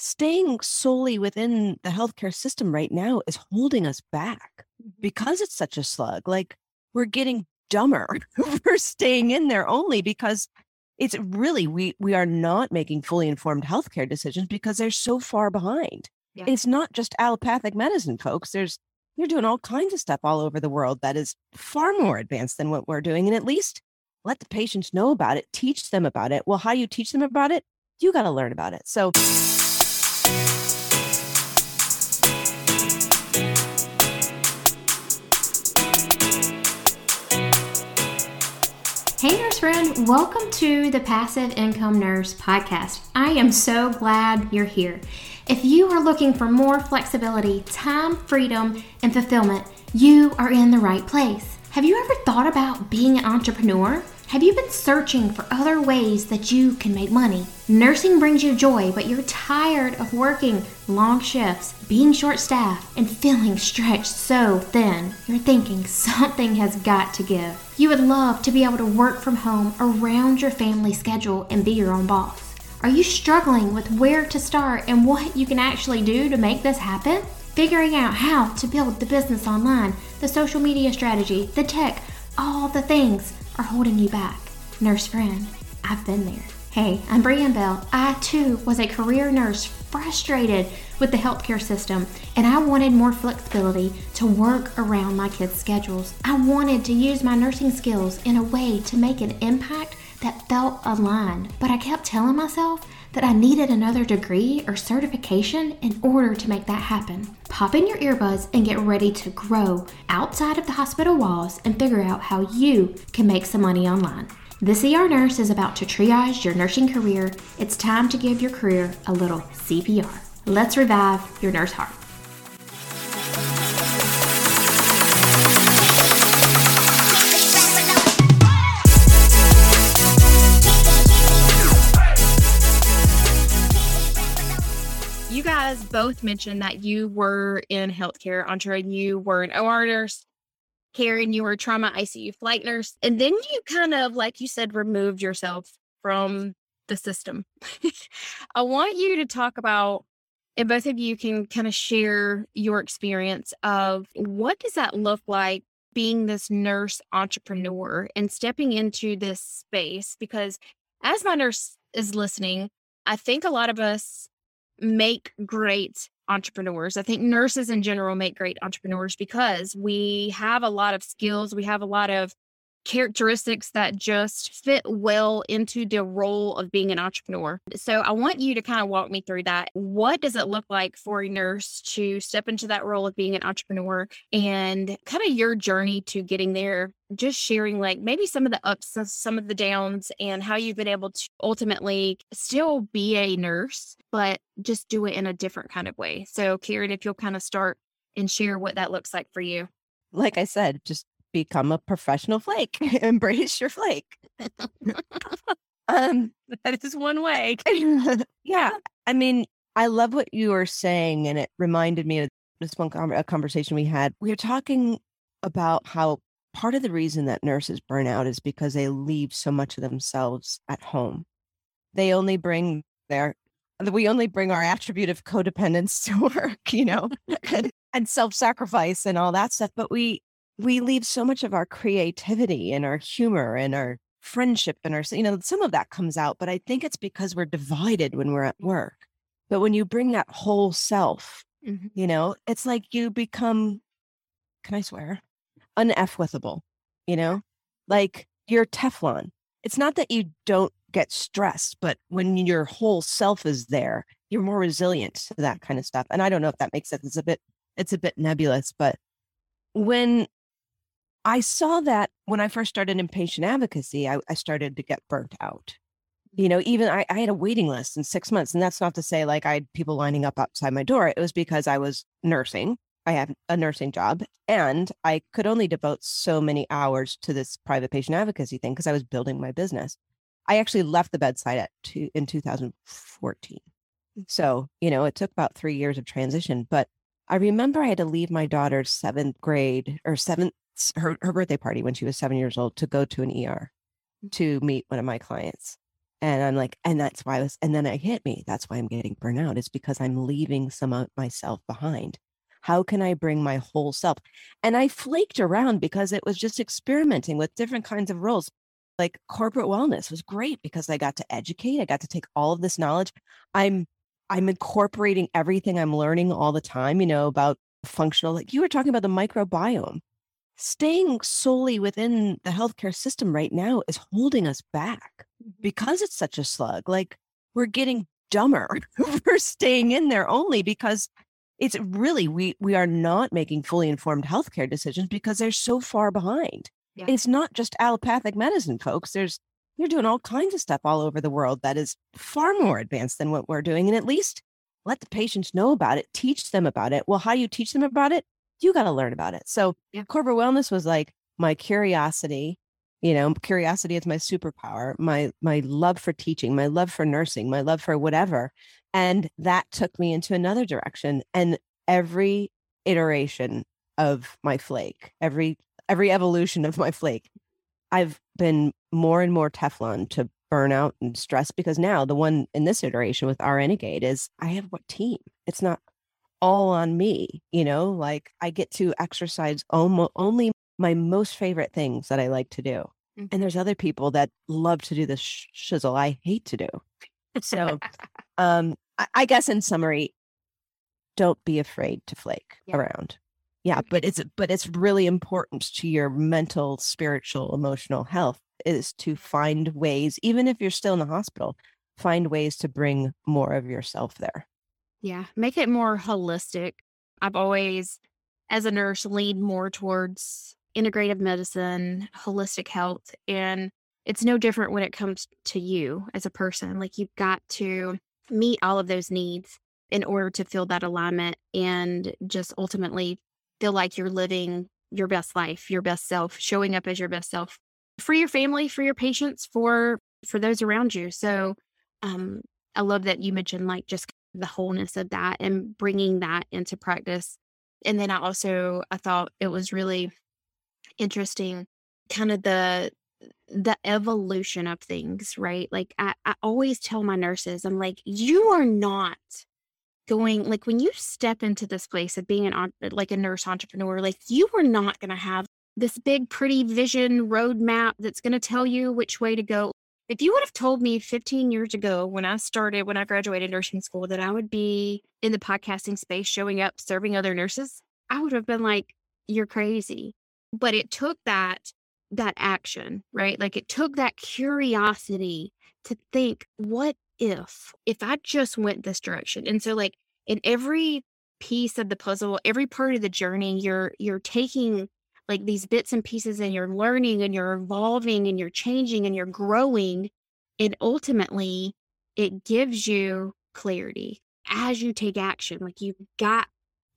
staying solely within the healthcare system right now is holding us back Mhm. because it's such a slug. Like we're getting dumber for staying in there only because it's really we we are not making fully informed healthcare decisions because they're so far behind. Yeah. It's not just allopathic medicine, folks. There's you're doing all kinds of stuff all over the world that is far more advanced than what we're doing. And at least let the patients know about it, teach them about it. Well, how do you teach them about it? You got to learn about it. So Hey, nurse friend, welcome to the Passive Income Nurse podcast. I am so glad you're here. If you are looking for more flexibility, time, freedom, and fulfillment, you are in the right place. Have you ever thought about being an entrepreneur? Have you been searching for other ways that you can make money? Nursing brings you joy, but you're tired of working long shifts, being short staffed, and feeling stretched so thin. You're thinking something has got to give. You would love to be able to work from home around your family schedule and be your own boss. Are you struggling with where to start and what you can actually do to make this happen? Figuring out how to build the business online, the social media strategy, the tech, all the things are holding you back. Nurse friend, I've been there. Hey, I'm Brianne Bell. I too was a career nurse frustrated with the healthcare system, and I wanted more flexibility to work around my kids' schedules. I wanted to use my nursing skills in a way to make an impact that felt aligned, but I kept telling myself that I needed another degree or certification in order to make that happen. Pop in your earbuds and get ready to grow outside of the hospital walls and figure out how you can make some money online. This ER Nurse is about to triage your nursing career. It's time to give your career a little CPR. Let's revive your nurse heart. Both mentioned that you were in healthcare. Antra, you were an OR nurse. Karen, you were trauma ICU flight nurse. And then you kind of, like you said, removed yourself from the system. I want you to talk about, and both of you can kind of share your experience of what does that look like being this nurse entrepreneur and stepping into this space? Because as my nurse is listening, I think a lot of us make great entrepreneurs. I think nurses in general make great entrepreneurs because we have a lot of skills, we have a lot of characteristics that just fit well into the role of being an entrepreneur. So I want you to kind of walk me through that. What does it look like for a nurse to step into that role of being an entrepreneur and kind of your journey to getting there? Just sharing like maybe some of the ups, some of the downs, and how you've been able to ultimately still be a nurse, but just do it in a different kind of way. So, Karen, if you'll kind of start and share what that looks like for you. like I said, just become a professional flake. Embrace your flake. um That is one way. yeah. I mean, I love what you were saying, and it reminded me of this one con- a conversation we had. We were talking about how part of the reason that nurses burn out is because they leave so much of themselves at home. They only bring their we only bring our attribute of codependence to work, you know, and, and self-sacrifice and all that stuff. But we we leave so much of our creativity and our humor and our friendship and our you know some of that comes out but i think it's because we're divided when we're at work. But when you bring that whole self Mhm. you know it's like you become can i swear? Uneffwithable you know? Like you're teflon. It's not that you don't get stressed but when your whole self is there you're more resilient to that kind of stuff. And i don't know if that makes sense. It's a bit it's a bit nebulous but when I saw that when I first started in patient advocacy, I, I started to get burnt out. You know, even I, I had a waiting list in six months. And that's not to say like I had people lining up outside my door. It was because I was nursing. I had a nursing job and I could only devote so many hours to this private patient advocacy thing because I was building my business. I actually left the bedside at two, in 2014. Mm. So, you know, it took about three years of transition, but I remember I had to leave my daughter's seventh grade or seventh, her, her birthday party when she was seven years old to go to an ER to meet one of my clients. And I'm like, and that's why I was, and then it hit me. That's why I'm getting burnout. It's because I'm leaving some of myself behind. How can I bring my whole self? And I flaked around because it was just experimenting with different kinds of roles. Like corporate wellness was great because I got to educate, I got to take all of this knowledge. I'm I'm incorporating everything I'm learning all the time, you know, about functional, like you were talking about the microbiome. Staying solely within the healthcare system right now is holding us back mm-hmm. because it's such a slug. Like we're getting dumber for staying in there only because it's really we we are not making fully informed healthcare decisions because they're so far behind. Yeah. It's not just allopathic medicine, folks. There's they're doing all kinds of stuff all over the world that is far more advanced than what we're doing. And at least let the patients know about it, teach them about it. Well, how you teach them about it, you got to learn about it. So yeah. corporate wellness was like my curiosity, you know, curiosity is my superpower, my my love for teaching, my love for nursing, my love for whatever. And that took me into another direction. And every iteration of my flake, every every evolution of my flake, I've been more and more Teflon to burnout and stress because now the one in this iteration with RNegade is I have what team? It's not all on me, you know, like I get to exercise almost only my most favorite things that I like to do. Mm-hmm. And there's other people that love to do the sh- shizzle I hate to do. So, um, I, I, guess in summary, don't be afraid to flake yeah. around. Yeah, but it's but it's really important to your mental, spiritual, emotional health is to find ways, even if you're still in the hospital, find ways to bring more of yourself there. Yeah, make it more holistic. I've always, as a nurse, leaned more towards integrative medicine, holistic health. And it's no different when it comes to you as a person. Like you've got to meet all of those needs in order to feel that alignment and just ultimately feel like you're living your best life, your best self, showing up as your best self for your family, for your patients, for for those around you. So um I love that you mentioned like just the wholeness of that and bringing that into practice. And then I also I thought it was really interesting kind of the the evolution of things, right? Like I, I always tell my nurses, I'm like, you are not going like when you step into this place of being an like a nurse entrepreneur, like you are not going to have this big, pretty vision roadmap that's going to tell you which way to go. If you would have told me 15 years ago when I started, when I graduated nursing school, that I would be in the podcasting space, showing up, serving other nurses, I would have been like, you're crazy. But it took that that action, right? Like it took that curiosity to think, what if, if I just went this direction? And so like in every piece of the puzzle, every part of the journey, you're you're taking like these bits and pieces and you're learning and you're evolving and you're changing and you're growing and ultimately it gives you clarity as you take action like you've got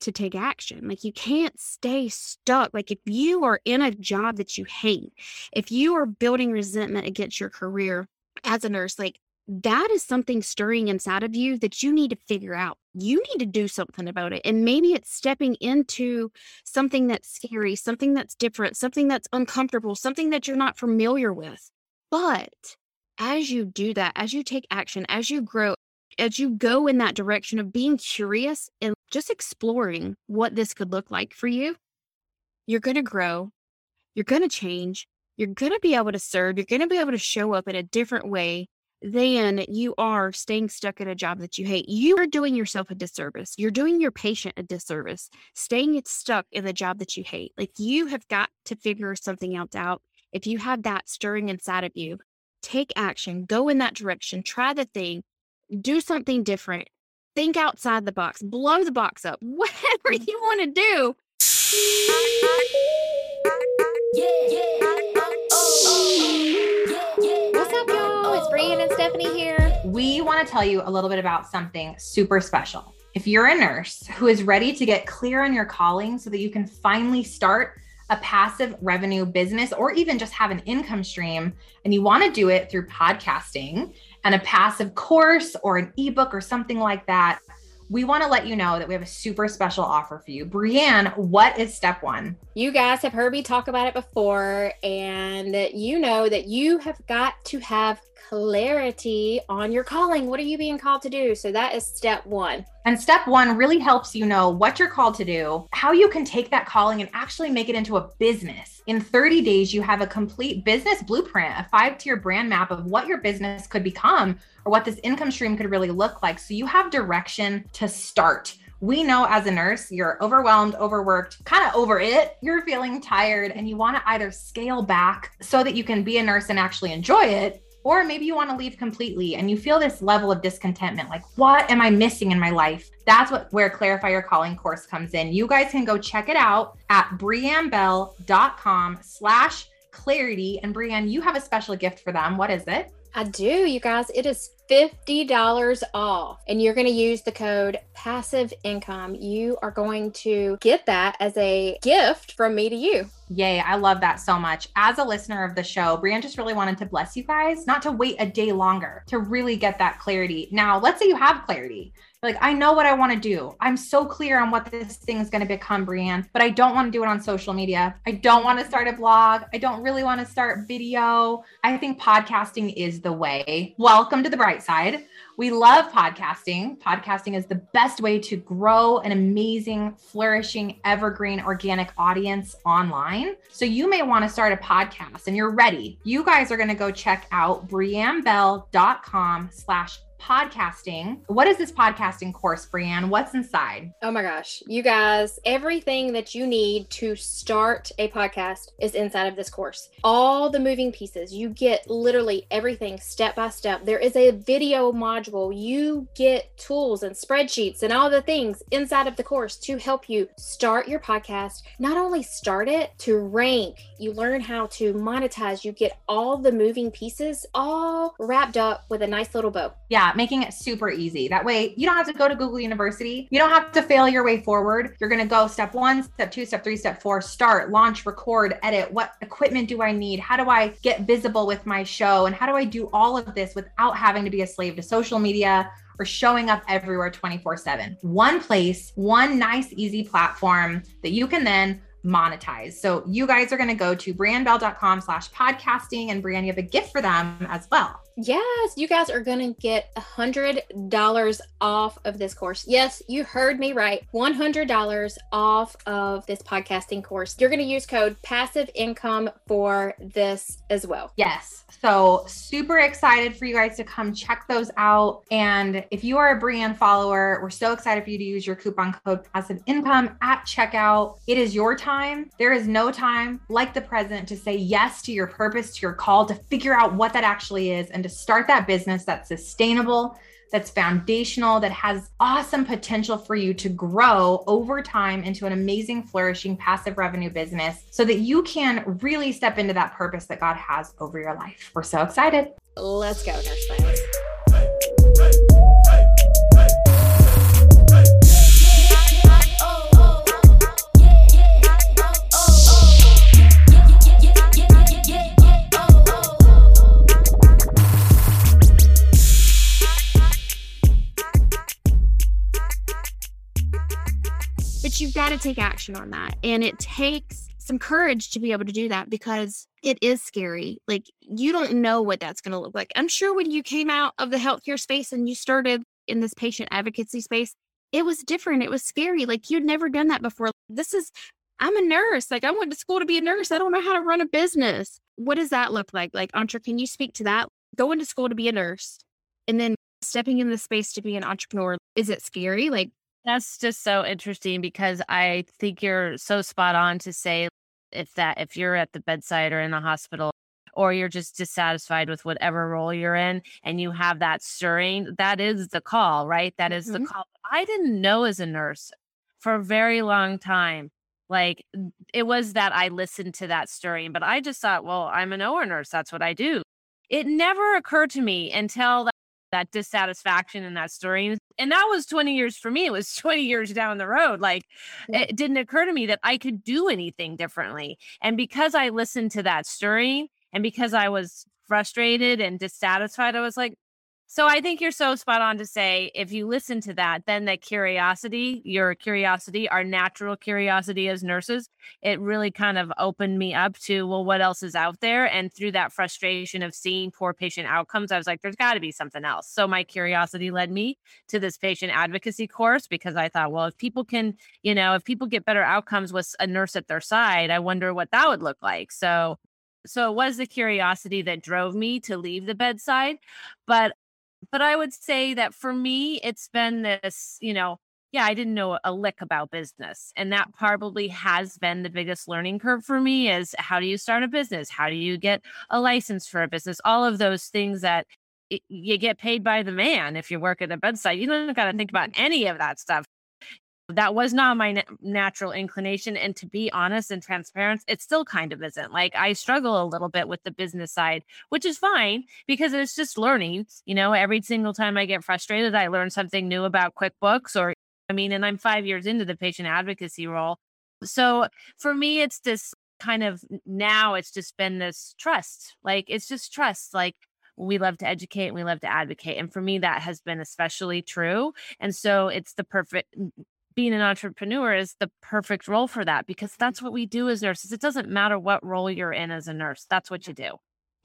to take action like you can't stay stuck like if you are in a job that you hate if you are building resentment against your career as a nurse like that is something stirring inside of you that you need to figure out. You need to do something about it. And maybe it's stepping into something that's scary, something that's different, something that's uncomfortable, something that you're not familiar with. But as you do that, as you take action, as you grow, as you go in that direction of being curious and just exploring what this could look like for you, you're going to grow, you're going to change, you're going to be able to serve, you're going to be able to show up in a different way then you are staying stuck in a job that you hate. You are doing yourself a disservice. You're doing your patient a disservice, staying stuck in the job that you hate. Like you have got to figure something else out. If you have that stirring inside of you, take action, go in that direction, try the thing, do something different, think outside the box, blow the box up, whatever mm. you want to do. Yeah, yeah. Oh, oh, oh. Brianne and Stephanie here. We want to tell you a little bit about something super special. If you're a nurse who is ready to get clear on your calling so that you can finally start a passive revenue business or even just have an income stream and you want to do it through podcasting and a passive course or an ebook or something like that, we want to let you know that we have a super special offer for you. Brianne, what is step one? You guys have heard me talk about it before, and you know that you have got to have clarity on your calling. What are you being called to do? So that is step one. And step one really helps you know what you're called to do, how you can take that calling and actually make it into a business. In 30 days, you have a complete business blueprint, a five tier brand map of what your business could become or what this income stream could really look like. So you have direction to start we know as a nurse, you're overwhelmed, overworked, kind of over it. You're feeling tired and you want to either scale back so that you can be a nurse and actually enjoy it, or maybe you want to leave completely and you feel this level of discontentment like what am i missing in my life that's what where clarify your calling course comes in you guys can go check it out at briannebell.com slash clarity and brianne you have a special gift for them what is it I do, you guys. It is $50 off, and you're going to use the code passive income. You are going to get that as a gift from me to you. Yay, I love that so much. As a listener of the show, Brianne just really wanted to bless you guys, not to wait a day longer to really get that clarity. Now, let's say you have clarity like, I know what I want to do. I'm so clear on what this thing is going to become, Brianne, but I don't want to do it on social media. I don't want to start a blog. I don't really want to start video. I think podcasting is the way. Welcome to the bright side. We love podcasting. Podcasting is the best way to grow an amazing, flourishing, evergreen, organic audience online. So you may want to start a podcast and you're ready. You guys are going to go check out briannebell.com slash podcasting. What is this podcasting course, Brianne? What's inside? Oh my gosh, you guys, everything that you need to start a podcast is inside of this course. All the moving pieces, you get literally everything step by step. There is a video module. You get tools and spreadsheets and all the things inside of the course to help you start your podcast. Not only start it, to rank, you learn how to monetize, you get all the moving pieces all wrapped up with a nice little bow. Yeah, making it super easy. That way, you don't have to go to Google University. You don't have to fail your way forward. You're going to go step one, step two, step three, step four, start, launch, record, edit. What equipment do I need? How do I get visible with my show? And how do I do all of this without having to be a slave to social media? or showing up everywhere 24 7. One place, one nice, easy platform that you can then monetize. So you guys are going to go to briannebell.com slash podcasting and Brianne, you have a gift for them as well. Yes, you guys are going to get a $100 off of this course. Yes, you heard me right. $100 off of this podcasting course. You're going to use code passive income for this as well. Yes. So, super excited for you guys to come check those out. And if you are a Brianne follower, we're so excited for you to use your coupon code passive income at checkout. It is your time. There is no time like the present to say yes to your purpose, to your call, to figure out what that actually is and to start that business that's sustainable, that's foundational, that has awesome potential for you to grow over time into an amazing, flourishing passive revenue business so that you can really step into that purpose that God has over your life. We're so excited. Let's go, nurse. You've got to take action on that. And it takes some courage to be able to do that because it is scary. Like you don't know what that's going to look like. I'm sure when you came out of the healthcare space and you started in this patient advocacy space, it was different. It was scary. Like you'd never done that before. This is, I'm a nurse. Like I went to school to be a nurse. I don't know how to run a business. What does that look like? Like, Antra, can you speak to that? Going to school to be a nurse and then stepping in the space to be an entrepreneur. Is it scary? Like, that's just so interesting because I think you're so spot on to say if that if you're at the bedside or in the hospital or you're just dissatisfied with whatever role you're in and you have that stirring, that is the call, right? That is mm-hmm. the call. I didn't know as a nurse for a very long time. Like it was that I listened to that stirring, but I just thought, well, I'm an OR nurse. That's what I do. It never occurred to me until that, that dissatisfaction and that stirring and that was 20 years for me. It was 20 years down the road. Like yeah. it didn't occur to me that I could do anything differently. And because I listened to that stirring and because I was frustrated and dissatisfied, I was like, So I think you're so spot on to say if you listen to that, then that curiosity, your curiosity, our natural curiosity as nurses, it really kind of opened me up to, well, what else is out there? And through that frustration of seeing poor patient outcomes, I was like, there's got to be something else. So my curiosity led me to this patient advocacy course because I thought, well, if people can, you know, if people get better outcomes with a nurse at their side, I wonder what that would look like. So so it was the curiosity that drove me to leave the bedside but but I would say that for me, it's been this, you know, yeah, I didn't know a lick about business. And that probably has been the biggest learning curve for me is how do you start a business? How do you get a license for a business? All of those things that it, you get paid by the man if you work at a bedside. You don't got to think about mm-hmm. any of that stuff that was not my na- natural inclination and to be honest and transparent it still kind of isn't like i struggle a little bit with the business side which is fine because it's just learning you know every single time i get frustrated i learn something new about quickbooks or i mean and i'm 5 years into the patient advocacy role. So for me it's this kind of now it's just been this trust like it's just trust like we love to educate and we love to advocate and for me that has been especially true and so it's the perfect being an entrepreneur is the perfect role for that because that's what we do as nurses. It doesn't matter what role you're in as a nurse. That's what you do.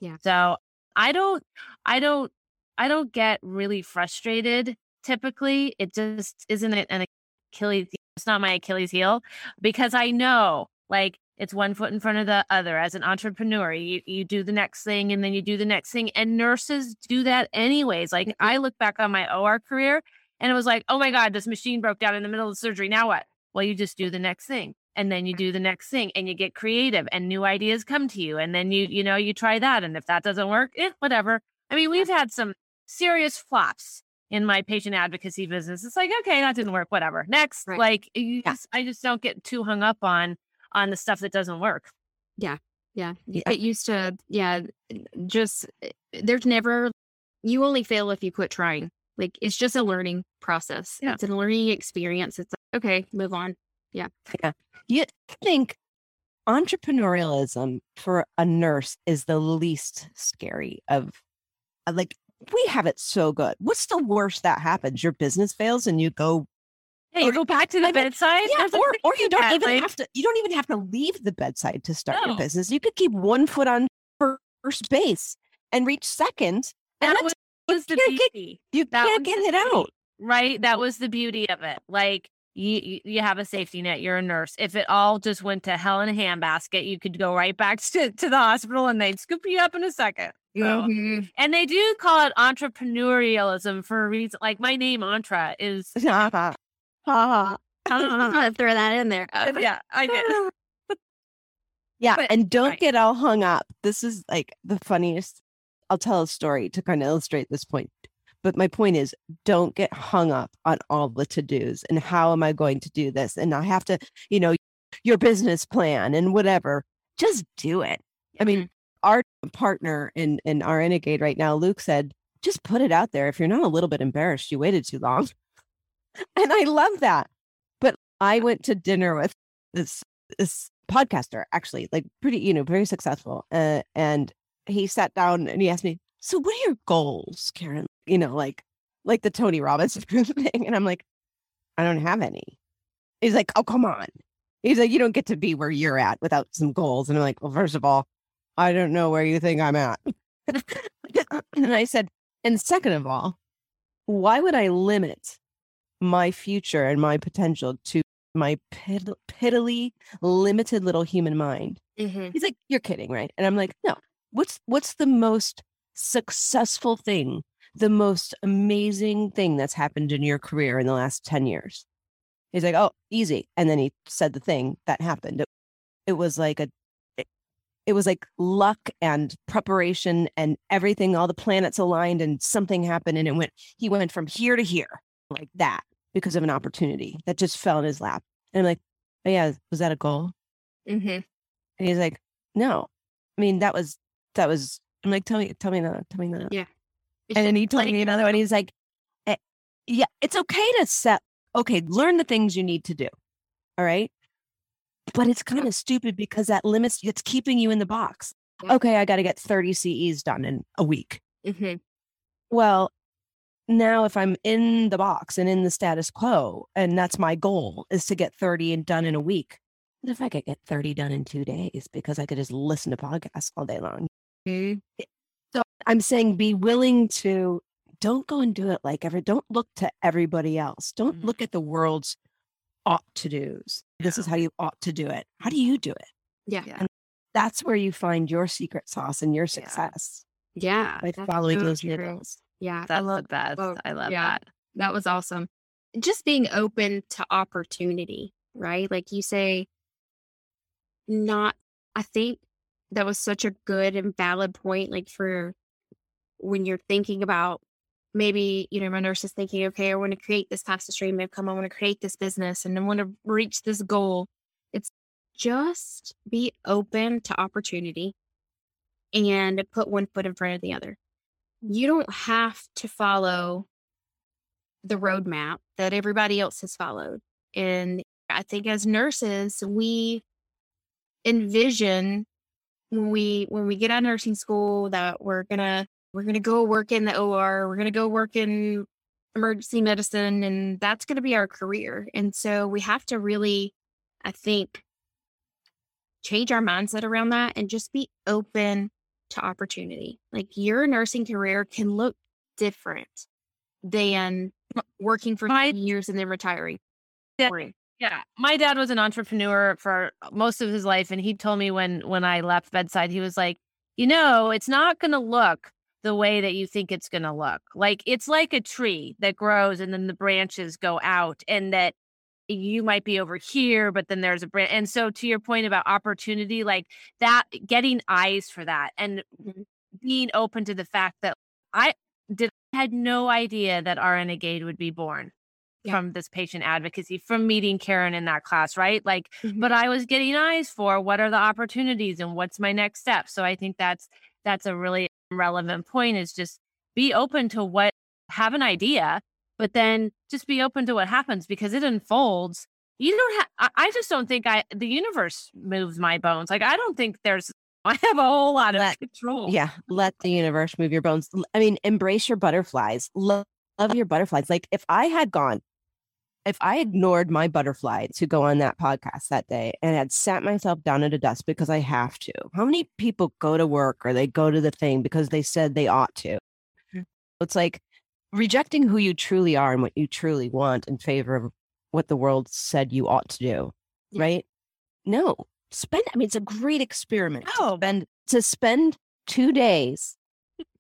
Yeah. So I don't, I don't, I don't get really frustrated typically. It just isn't an Achilles. It's not my Achilles heel because I know like it's one foot in front of the other as an entrepreneur. You, you do the next thing and then you do the next thing. And nurses do that anyways. Like mm-hmm. I look back on my OR career and it was like, oh my God, this machine broke down in the middle of surgery. Now what? Well, you just do the next thing. And then you do the next thing and you get creative and new ideas come to you. And then you, you know, you try that. And if that doesn't work, eh, whatever. I mean, we've had some serious flops in my patient advocacy business. It's like, okay, that didn't work, whatever. Next. Right. Like you yeah. just, I just don't get too hung up on on the stuff that doesn't work. Yeah. Yeah. yeah. It used to, yeah, just eh, there's never you only fail if you quit trying. Like it's just a learning process. Yeah. It's a learning experience. It's like, okay, move on. Yeah. Yeah. You think entrepreneurialism for a nurse is the least scary of uh, like we have it so good. What's the worst that happens? Your business fails and you go Hey, you go back to the bedside. Yeah, or, or you don't even have to you don't even have to leave the bedside to start no. your business. You could keep one foot on first base and reach second. And that was the beauty. Get, you that can't get it out. Right. That was the beauty of it. Like you, you have a safety net. You're a nurse. If it all just went to hell in a handbasket, you could go right back to, to the hospital and they'd scoop you up in a second. Know? mm-hmm. And they do call it entrepreneurialism for a reason. Like my name, Antra, is. ha ha. to throw that in there. Yeah, I did. yeah, but, and don't right. get all hung up. This is like the funniest I'll tell a story to kind of illustrate this point. But my point is, don't get hung up on all the to dos and how am I going to do this? And I have to, you know, your business plan and whatever. Just do it. I mean, mm-hmm. our partner in in RNegade right now, Luke said, just put it out there. If you're not a little bit embarrassed, you waited too long. and I love that. But I went to dinner with this this podcaster, actually, like pretty, you know, very successful. Uh, and he sat down and he asked me, "So what are your goals, Karen?" You know, like like the Tony Robbins thing, and I'm like, "I don't have any." He's like, "Oh, come on." He's like, "You don't get to be where you're at without some goals." And I'm like, "Well, first of all, I don't know where you think I'm at." and I said, "And second of all, why would I limit my future and my potential to my pit- piddly, limited little human mind?" Mm-hmm. He's like, "You're kidding, right?" And I'm like, "No, what's what's the most successful thing the most amazing thing that's happened in your career in the last 10 years? He's like oh easy and then he said the thing that happened. It, it was like a it, it was like luck and preparation and everything all the planets aligned and something happened and it went he went from here to here like that because of an opportunity that just fell in his lap. And i'm like oh yeah was that a goal? Mm-hmm. and he's like no. I mean that was that was I'm like, tell me, tell me another, tell me another. Yeah. and then he told me another one. He's like, eh, yeah, it's okay to set, okay, learn the things you need to do. All right. But it's kind of stupid because that limits, it's keeping you in the box. Yeah. Okay, I got to get 30 CEs done in a week. Mm-hmm. Well, now if I'm in the box and in the status quo, and that's my goal is to get 30 and done in a week. What if I could get 30 done in two days because I could just listen to podcasts all day long? Mhm. So I'm saying be willing to don't go and do it like ever. Don't look to everybody else. Don't Mhm. look at the world's ought to do's. This is how you ought to do it. How do you do it? Yeah. Yeah. That's where you find your secret sauce and your success Yeah. by that's following so those true. riddles. Yeah. I love that. best. well, I love yeah. that. that was awesome. Just being open to opportunity, right? Like you say, not, I think that was such a good and valid point. Like for when you're thinking about maybe, you know, my nurse is thinking, okay, I want to create this pasta stream income. I want to create this business and I want to reach this goal. It's just be open to opportunity and put one foot in front of the other. You don't have to follow the roadmap that everybody else has followed. And I think as nurses, we envision when we when we get out of nursing school that we're gonna we're gonna go work in the OR, we're gonna go work in emergency medicine, and that's gonna be our career. And so we have to really, I think, change our mindset around that and just be open to opportunity. Like your nursing career can look different than working for My- 10 years and then retiring. Yeah. Yeah, my dad was an entrepreneur for most of his life, and he told me when when I left bedside, he was like, you know, it's not going to look the way that you think it's going to look. Like it's like a tree that grows, and then the branches go out, and that you might be over here, but then there's a branch. And so, to your point about opportunity, like that, getting eyes for that, and Mhm. being open to the fact that I did had no idea that RNegade would be born Yeah. from this patient advocacy from meeting Karen in that class, right? Like, Mhm. but I was getting eyes for what are the opportunities and what's my next step. So I think that's that's a really relevant point is just be open to what have an idea, but then just be open to what happens because it unfolds. You don't have I, I just don't think I the universe moves my bones. Like I don't think there's I have a whole lot of Let- control. Yeah. Let the universe move your bones. I mean, embrace your butterflies. Love, love your butterflies. Like if I had gone, if I ignored my butterfly to go on that podcast that day and had sat myself down at a desk because I have to, how many people go to work or they go to the thing because they said they ought to? Mhm. It's like rejecting who you truly are and what you truly want in favor of what the world said you ought to do. Yeah. Right? No. Spend I mean it's a great experiment. to Oh. spend to spend two days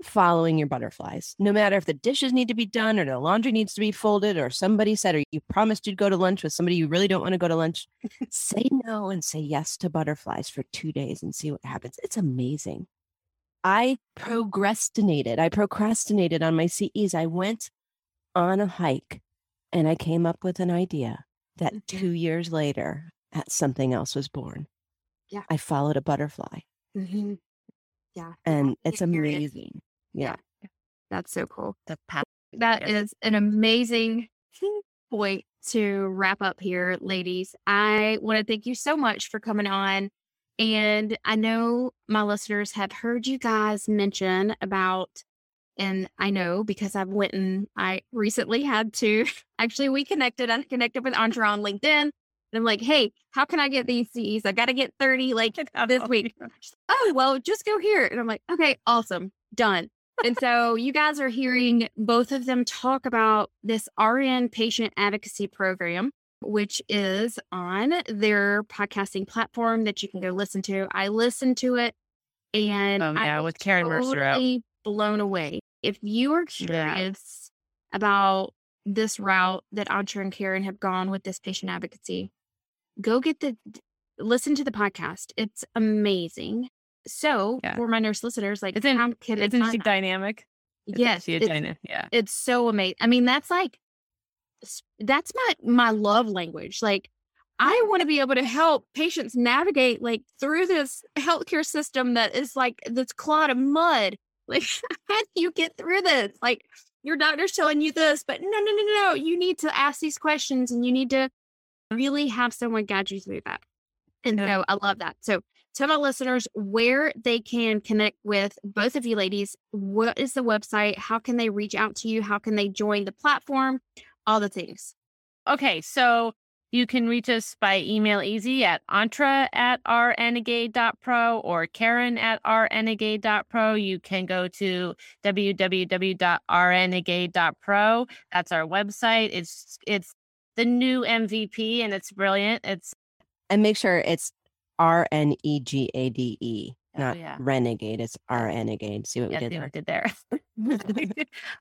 following your butterflies. No matter if the dishes need to be done or the laundry needs to be folded or somebody said or you promised you'd go to lunch with somebody you really don't want to go to lunch. say no and say yes to butterflies for two days and see what happens. It's amazing. I procrastinated. I procrastinated on my CEs. I went on a hike and I came up with an idea that Mhm. two years later, that something else was born. Yeah. I followed a butterfly Mhm. Yeah. and it's amazing. Yeah. That's so cool. The path. That is Yeah. an amazing point to wrap up here, ladies. I want to thank you so much for coming on. And I know my listeners have heard you guys mention about, and I know because I've went and I recently had to actually we connected. I connected with Antra on LinkedIn. And I'm like, hey, how can I get these CEs? I got to get 30 like this week. oh, well, just go here. And I'm like, okay, awesome, done. and so you guys are hearing both of them talk about this RN patient advocacy program, which is on their podcasting platform that you can go listen to. I listened to it and um, I yeah, was with Karen Mercer out. totally blown away. If you are Yeah. curious about this route that Antra and Karen have gone with this patient advocacy, go get the listen to the podcast. It's amazing. So Yeah. for my nurse listeners, like It's in- how can find she dynamic? Yes, it's- dynamic? Yeah. it's so amazing. I mean, that's like that's my my love language. Like I want to be able to help patients navigate like through this healthcare system that is like this clod of mud. Like how do you get through this? Like your doctor's telling you this, but no, no, no, no. You need to ask these questions and you need to really have someone guide you through that. And Yeah. so I love that. So tell my listeners where they can connect with both of you ladies. What is the website? How can they reach out to you? How can they join the platform? All the things. Okay, so you can reach us by email easy at antra at rnegade.pro or Karen at rnegade.pro. You can go to www.rnegade.pro. That's our website. It's it's the new MVP and it's brilliant. It's and make sure it's R N E G A D E, Oh, not yeah. renegade. It's R renegade. See what yeah, we did see there? did there.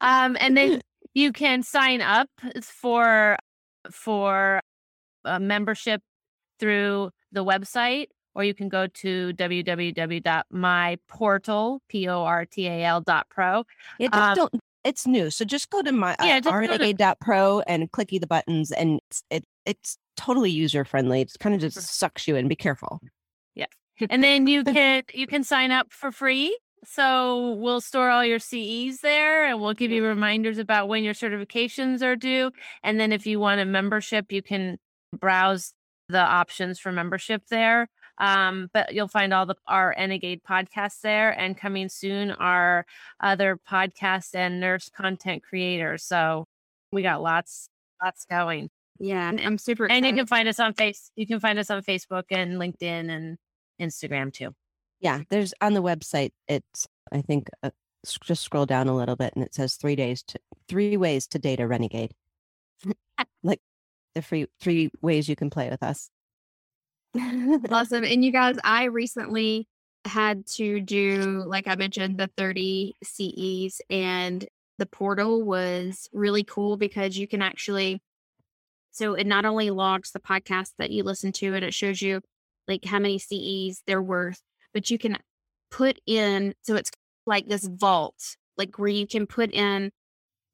um, and then you can sign up for for a membership through the website, or you can go to www.myportal p o r t a l dot pro. Yeah, just Um, don't. It's new, so just go to my uh, Yeah, go to- and clicky the buttons, and it's it, it's totally user friendly. It's kind of just sucks you in. Be careful. Yeah. And then you can you can sign up for free so we'll store all your ces there and we'll give you reminders about when your certifications are due and then if you want a membership you can browse the options for membership there um, but you'll find all the RNegade podcasts there and coming soon our other podcasts and nurse content creators so we got lots lots going Yeah, and I'm super and you can find us on face you can find us on facebook and linkedin and instagram too Yeah, there's on the website. It's I think uh, just scroll down a little bit, and it says three days to three ways to date a renegade. like the free three ways you can play with us. Awesome. And you guys, I recently had to do, like I mentioned, the 30 CEs, and the portal was really cool because you can actually, so it not only logs the podcast that you listen to and it shows you like how many CEs they're worth, but you can put in, so it's like this vault, like where you can put in,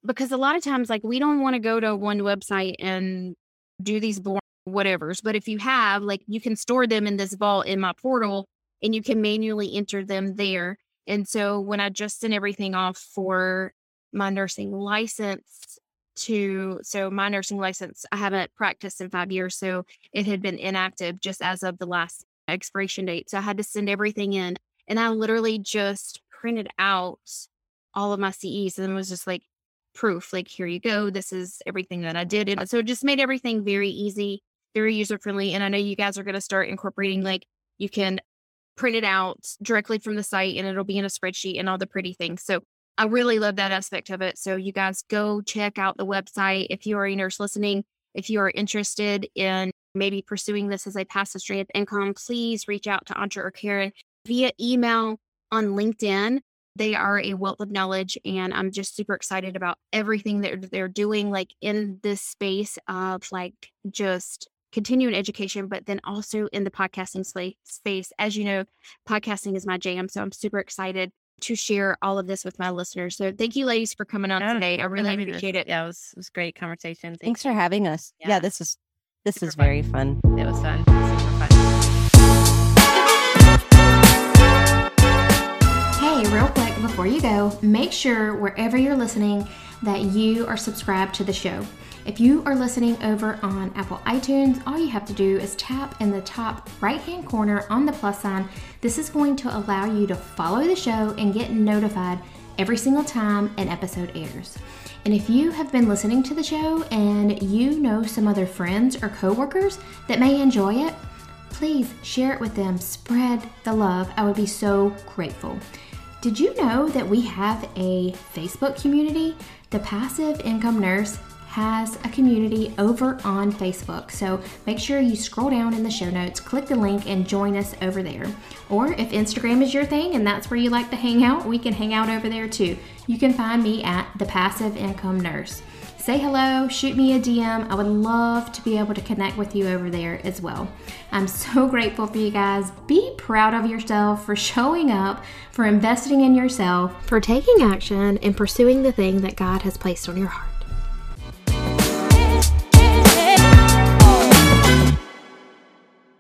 because a lot of times, like we don't want to go to one website and do these boring whatevers. But if you have, like, you can store them in this vault in my portal and you can manually enter them there. And so when I just sent everything off for my nursing license to, so my nursing license, I haven't practiced in five years. So it had been inactive just as of the last expiration date. So I had to send everything in. And I literally just printed out all of my CEs and it was just like, proof like here you go this is everything that i did and so it just made everything very easy very user friendly and i know you guys are going to start incorporating like you can print it out directly from the site and it'll be in a spreadsheet and all the pretty things. So i really love that aspect of it. So you guys go check out the website if you are a nurse listening. If you are interested in maybe pursuing this as a passive stream of income please reach out to Antra or karen via email on linkedin. They are a wealth of knowledge and i'm just super excited about everything that they're doing like in this space of like just continuing education but then also in the podcasting sla- space as you know podcasting is my jam so i'm super excited to share all of this with my listeners so thank you ladies for coming on Yeah, today i really having us. appreciate it Yeah, it was, it was great conversation. Thank Thanks for having us. Yeah, Yeah. this is this Super is very fun. you. It was fun. Super fun. Hey, real quick before you go, make sure wherever you're listening that you are subscribed to the show. If you are listening over on Apple iTunes, all you have to do is tap in the top right hand corner on the plus sign. This is going to allow you to follow the show and get notified every single time an episode airs. And if you have been listening to the show and you know some other friends or coworkers that may enjoy it, please share it with them. Spread the love. I would be so grateful. Did you know that we have a Facebook community? The Passive Income Nurse has a community over on Facebook. So make sure you scroll down in the show notes, click the link, and join us over there. Or if Instagram is your thing and that's where you like to hang out, we can hang out over there too. You can find me at The Passive Income Nurse. Say hello, shoot me a DM. I would love to be able to connect with you over there as well. I'm so grateful for you guys. Be proud of yourself for showing up, for investing in yourself, for taking action and pursuing the thing that God has placed on your heart.